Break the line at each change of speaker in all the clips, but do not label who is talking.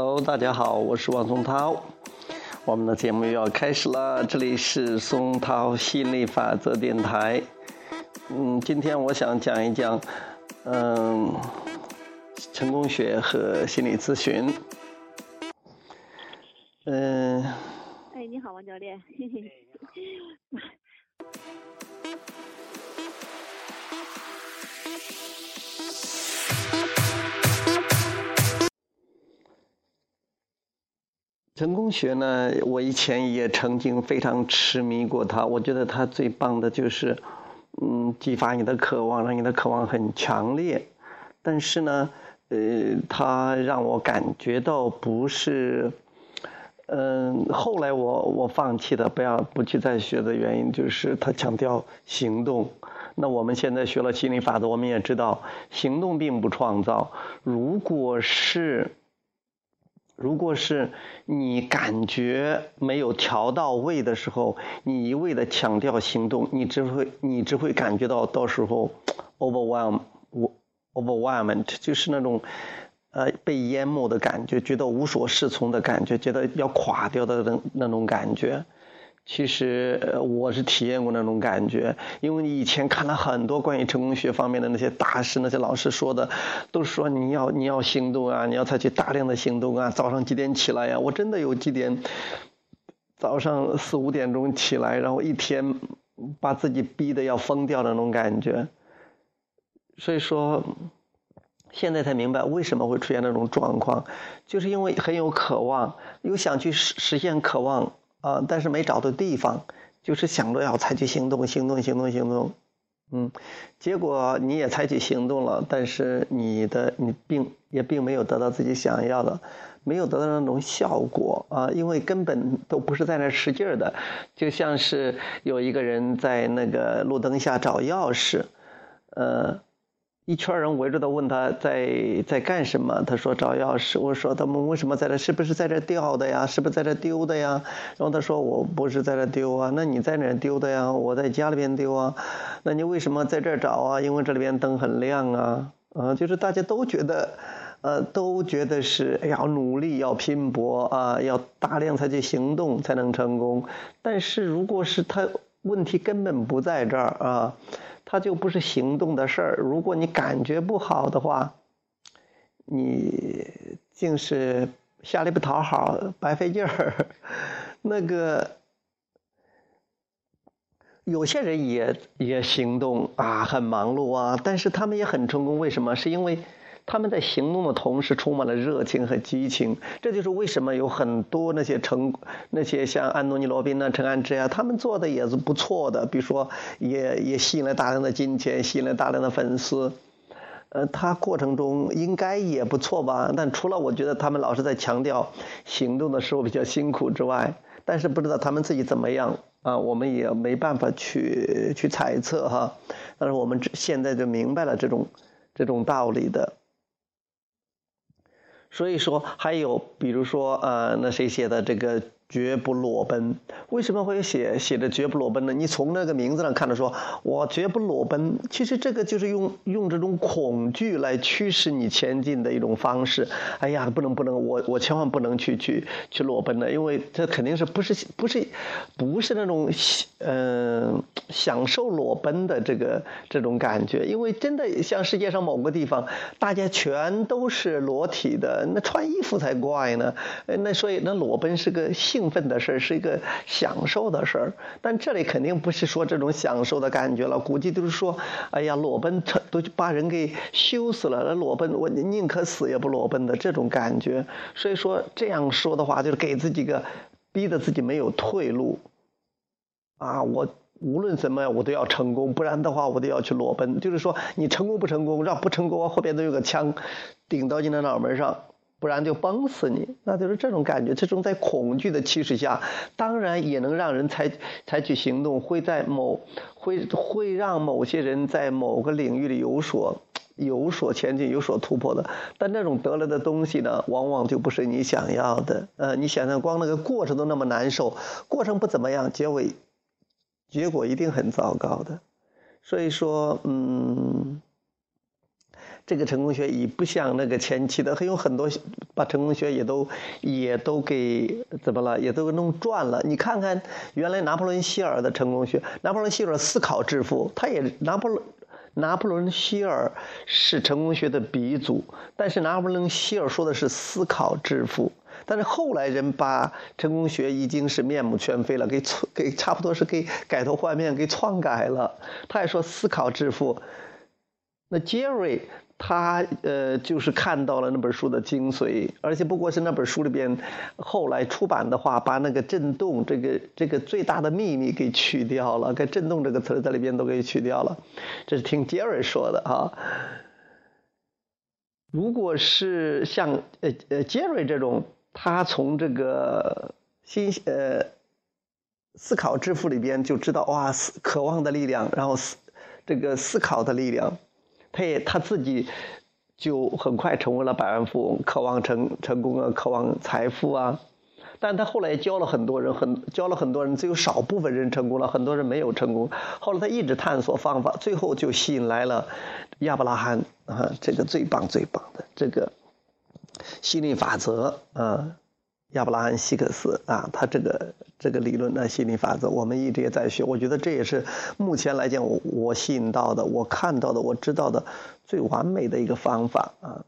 Hello，大家好，我是王松涛，我们的节目又要开始了。这里是松涛吸引力法则电台。嗯，今天我想讲一讲，嗯，成功学和心理咨询。
嗯。哎，你好，王教练。嘿嘿。
成功学呢，我以前也曾经非常痴迷过它。我觉得它最棒的就是，嗯，激发你的渴望，让你的渴望很强烈。但是呢，呃，它让我感觉到不是，嗯，后来我我放弃的，不要不去再学的原因就是它强调行动。那我们现在学了心理法则，我们也知道，行动并不创造。如果是如果是你感觉没有调到位的时候，你一味的强调行动，你只会你只会感觉到到时候 overwhelm overwhelmed 就是那种呃被淹没的感觉，觉得无所适从的感觉，觉得要垮掉的那那种感觉。其实我是体验过那种感觉，因为你以前看了很多关于成功学方面的那些大师、那些老师说的，都说你要你要行动啊，你要采取大量的行动啊，早上几点起来呀？我真的有几点，早上四五点钟起来，然后一天把自己逼得要疯掉的那种感觉。所以说，现在才明白为什么会出现那种状况，就是因为很有渴望，又想去实实现渴望。啊，但是没找到地方，就是想着要采取行动，行动，行动，行动，嗯，结果你也采取行动了，但是你的你并也并没有得到自己想要的，没有得到那种效果啊，因为根本都不是在那使劲儿的，就像是有一个人在那个路灯下找钥匙，呃。一圈人围着他，问他在在干什么？他说找钥匙。我说他们为什么在这？是不是在这掉的呀？是不是在这丢的呀？然后他说我不是在这丢啊。那你在哪丢的呀？我在家里边丢啊。那你为什么在这找啊？因为这里边灯很亮啊。啊，就是大家都觉得，呃，都觉得是要努力，要拼搏啊，要大量采取行动才能成功。但是如果是他问题根本不在这儿啊。它就不是行动的事儿。如果你感觉不好的话，你竟是下力不讨好，白费劲儿。那个有些人也也行动啊，很忙碌啊，但是他们也很成功。为什么？是因为。他们在行动的同时充满了热情和激情，这就是为什么有很多那些成那些像安东尼·罗宾呐、陈安之呀，他们做的也是不错的。比如说，也也吸引了大量的金钱，吸引了大量的粉丝。呃，他过程中应该也不错吧？但除了我觉得他们老是在强调行动的时候比较辛苦之外，但是不知道他们自己怎么样啊？我们也没办法去去猜测哈。但是我们现在就明白了这种这种道理的。所以说，还有比如说，呃，那谁写的这个？绝不裸奔，为什么会写写的绝不裸奔呢？你从那个名字上看着说，我绝不裸奔。其实这个就是用用这种恐惧来驱使你前进的一种方式。哎呀，不能不能，我我千万不能去去去裸奔的，因为这肯定是不是不是不是那种嗯享受裸奔的这个这种感觉。因为真的像世界上某个地方，大家全都是裸体的，那穿衣服才怪呢。那所以那裸奔是个兴奋的事是一个享受的事儿，但这里肯定不是说这种享受的感觉了，估计都是说，哎呀，裸奔都把人给羞死了，裸奔我宁可死也不裸奔的这种感觉。所以说这样说的话，就是给自己个逼得自己没有退路啊！我无论怎么样，我都要成功，不然的话我都要去裸奔。就是说你成功不成功，让不成功，后边都有个枪顶到你的脑门上。不然就崩死你，那就是这种感觉。这种在恐惧的驱使下，当然也能让人采采取行动，会在某会会让某些人在某个领域里有所有所前进、有所突破的。但那种得来的东西呢，往往就不是你想要的。呃，你想想，光那个过程都那么难受，过程不怎么样，结尾结果一定很糟糕的。所以说，嗯。这个成功学已不像那个前期的，还有很多把成功学也都也都给怎么了，也都弄转了。你看看原来拿破仑希尔的成功学，拿破仑希尔思考致富，他也拿破仑拿破仑希尔是成功学的鼻祖，但是拿破仑希尔说的是思考致富。但是后来人把成功学已经是面目全非了，给给差不多是给改头换面，给篡改了。他还说思考致富。那杰瑞他呃就是看到了那本书的精髓，而且不过是那本书里边后来出版的话，把那个震动这个这个最大的秘密给去掉了，给震动这个词在里边都给去掉了。这是听杰瑞说的啊。如果是像呃呃杰瑞这种。他从这个新呃思考致富里边就知道哇，渴望的力量，然后思这个思考的力量，他也他自己就很快成为了百万富翁，渴望成成功啊，渴望财富啊。但他后来教了很多人，很教了很多人，只有少部分人成功了，很多人没有成功。后来他一直探索方法，最后就吸引来了亚伯拉罕啊，这个最棒最棒的这个。吸引力法则啊，亚伯拉罕·希克斯啊，他这个这个理论的，吸引力法则，我们一直也在学。我觉得这也是目前来讲，我我吸引到的，我看到的，我知道的最完美的一个方法啊。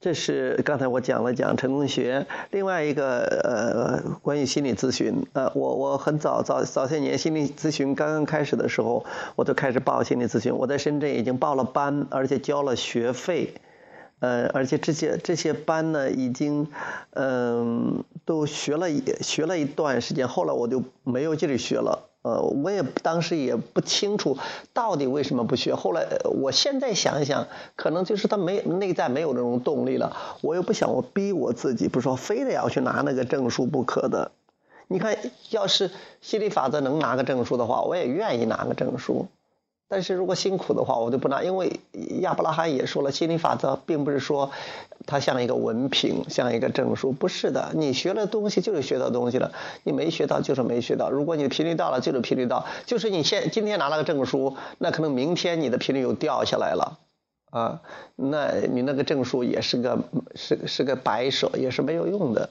这是刚才我讲了讲成功学，另外一个呃，关于心理咨询啊，我我很早早早些年心理咨询刚刚开始的时候，我就开始报心理咨询。我在深圳已经报了班，而且交了学费。呃，而且这些这些班呢，已经，嗯，都学了学了一段时间，后来我就没有继续学了。呃，我也当时也不清楚到底为什么不学。后来我现在想一想，可能就是他没内在没有那种动力了。我又不想我逼我自己，不说非得要去拿那个证书不可的。你看，要是心理法则能拿个证书的话，我也愿意拿个证书。但是如果辛苦的话，我就不拿，因为亚伯拉罕也说了，心理法则并不是说它像一个文凭，像一个证书，不是的。你学了东西就是学到东西了，你没学到就是没学到。如果你频率到了，就是频率到，就是你现今天拿了个证书，那可能明天你的频率又掉下来了，啊，那你那个证书也是个是是个摆设，也是没有用的。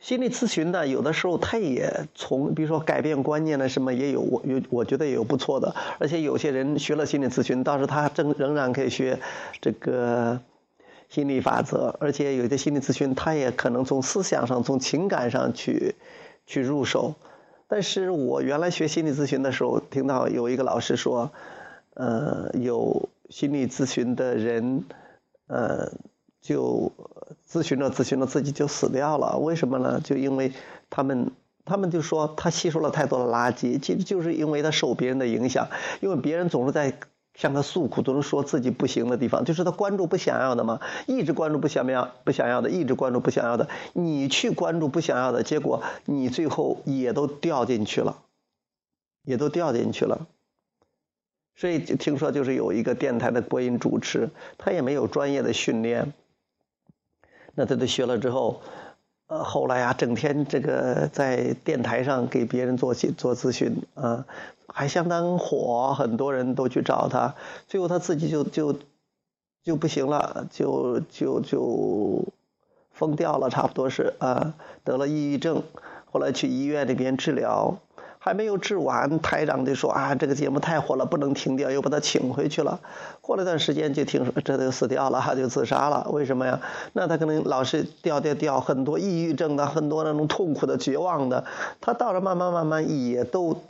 心理咨询呢，有的时候他也从，比如说改变观念呢，什么也有，我有我觉得也有不错的。而且有些人学了心理咨询，倒是他正仍然可以学这个心理法则。而且有些心理咨询，他也可能从思想上、从情感上去去入手。但是我原来学心理咨询的时候，听到有一个老师说，呃，有心理咨询的人，呃。就咨询着咨询着自己就死掉了，为什么呢？就因为他们，他们就说他吸收了太多的垃圾，其实就是因为他受别人的影响，因为别人总是在向他诉苦，总是说自己不行的地方，就是他关注不想要的嘛，一直关注不想要不想要的，一直关注不想要的，你去关注不想要的结果，你最后也都掉进去了，也都掉进去了。所以听说就是有一个电台的播音主持，他也没有专业的训练。那他都学了之后，呃，后来啊，整天这个在电台上给别人做做咨询啊，还相当火，很多人都去找他。最后他自己就就就不行了，就就就疯掉了，差不多是啊，得了抑郁症，后来去医院里边治疗。还没有治完，台长就说啊，这个节目太火了，不能停掉，又把他请回去了。过了段时间，就听说这就死掉了，就自杀了。为什么呀？那他可能老是掉掉掉，很多抑郁症的，很多那种痛苦的、绝望的，他到了慢慢慢慢也都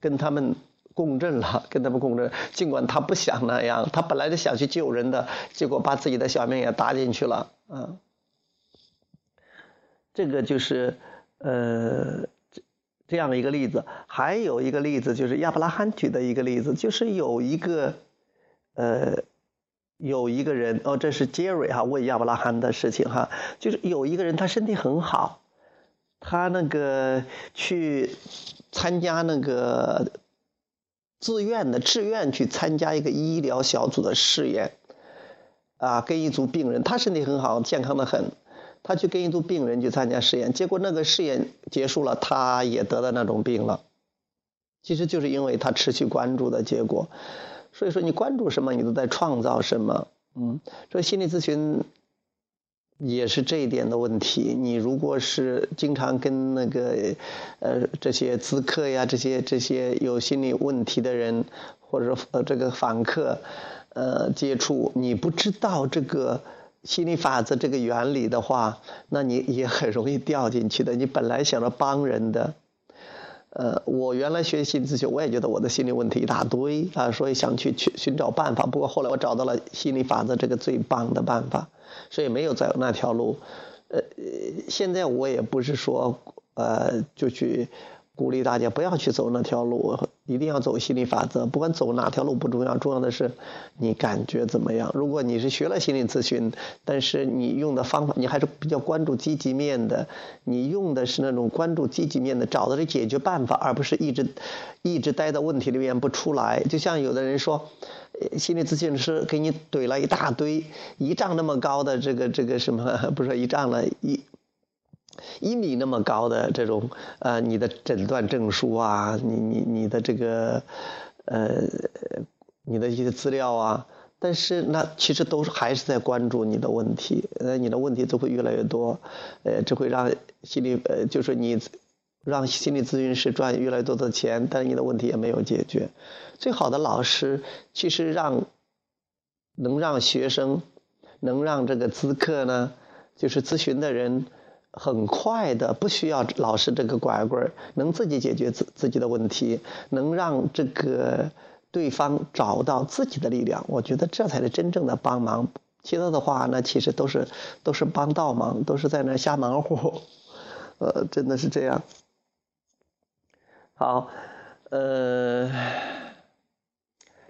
跟他们共振了，跟他们共振。尽管他不想那样，他本来就想去救人的，结果把自己的小命也搭进去了。啊，这个就是呃。这样的一个例子，还有一个例子就是亚伯拉罕举的一个例子，就是有一个，呃，有一个人哦，这是杰瑞哈问亚伯拉罕的事情哈，就是有一个人他身体很好，他那个去参加那个自愿的志愿去参加一个医疗小组的试验，啊，跟一组病人，他身体很好，健康的很。他去跟一组病人去参加试验，结果那个试验结束了，他也得了那种病了。其实就是因为他持续关注的结果。所以说你关注什么，你都在创造什么。嗯，所以心理咨询也是这一点的问题。你如果是经常跟那个呃这些咨客呀，这些这些有心理问题的人，或者呃这个访客呃接触，你不知道这个心理法则这个原理的话，那你也很容易掉进去的。你本来想着帮人的。呃，我原来学心理咨询，我也觉得我的心理问题一大堆啊，所以想去去寻找办法。不过后来我找到了心理法则这个最棒的办法，所以没有走那条路。呃，现在我也不是说呃就去。鼓励大家不要去走那条路，一定要走心理法则。不管走哪条路不重要，重要的是你感觉怎么样。如果你是学了心理咨询，但是你用的方法你还是比较关注积极面的，你用的是那种关注积极面的，找的是解决办法，而不是一直一直待在问题里面不出来。就像有的人说，心理咨询师给你怼了一大堆一丈那么高的这个这个什么，不是一丈了，一。一米那么高的这种呃，你的诊断证书啊，你你你的这个呃，你的一些资料啊，但是那其实都还是在关注你的问题，呃，你的问题就会越来越多，呃，这会让心理呃，就是你让心理咨询师赚越来越多的钱，但你的问题也没有解决。最好的老师其实让能让学生能让这个咨客呢，就是咨询的人。很快的，不需要老师这个拐棍能自己解决自自己的问题，能让这个对方找到自己的力量。我觉得这才是真正的帮忙。其他的话，那其实都是都是帮倒忙，都是在那瞎忙活。呃，真的是这样。好，呃，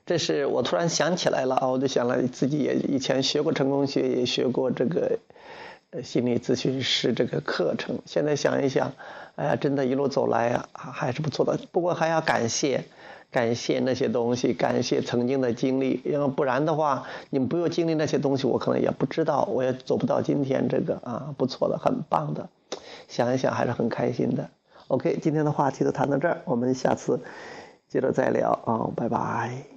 这是我突然想起来了啊，我就想了，自己也以前学过成功学，也学过这个。心理咨询师这个课程，现在想一想，哎呀，真的，一路走来啊，还是不错的。不过还要感谢，感谢那些东西，感谢曾经的经历，因为不然的话，你们不用经历那些东西，我可能也不知道，我也走不到今天这个啊，不错的，很棒的。想一想，还是很开心的。OK，今天的话题就谈到这儿，我们下次接着再聊啊，拜拜。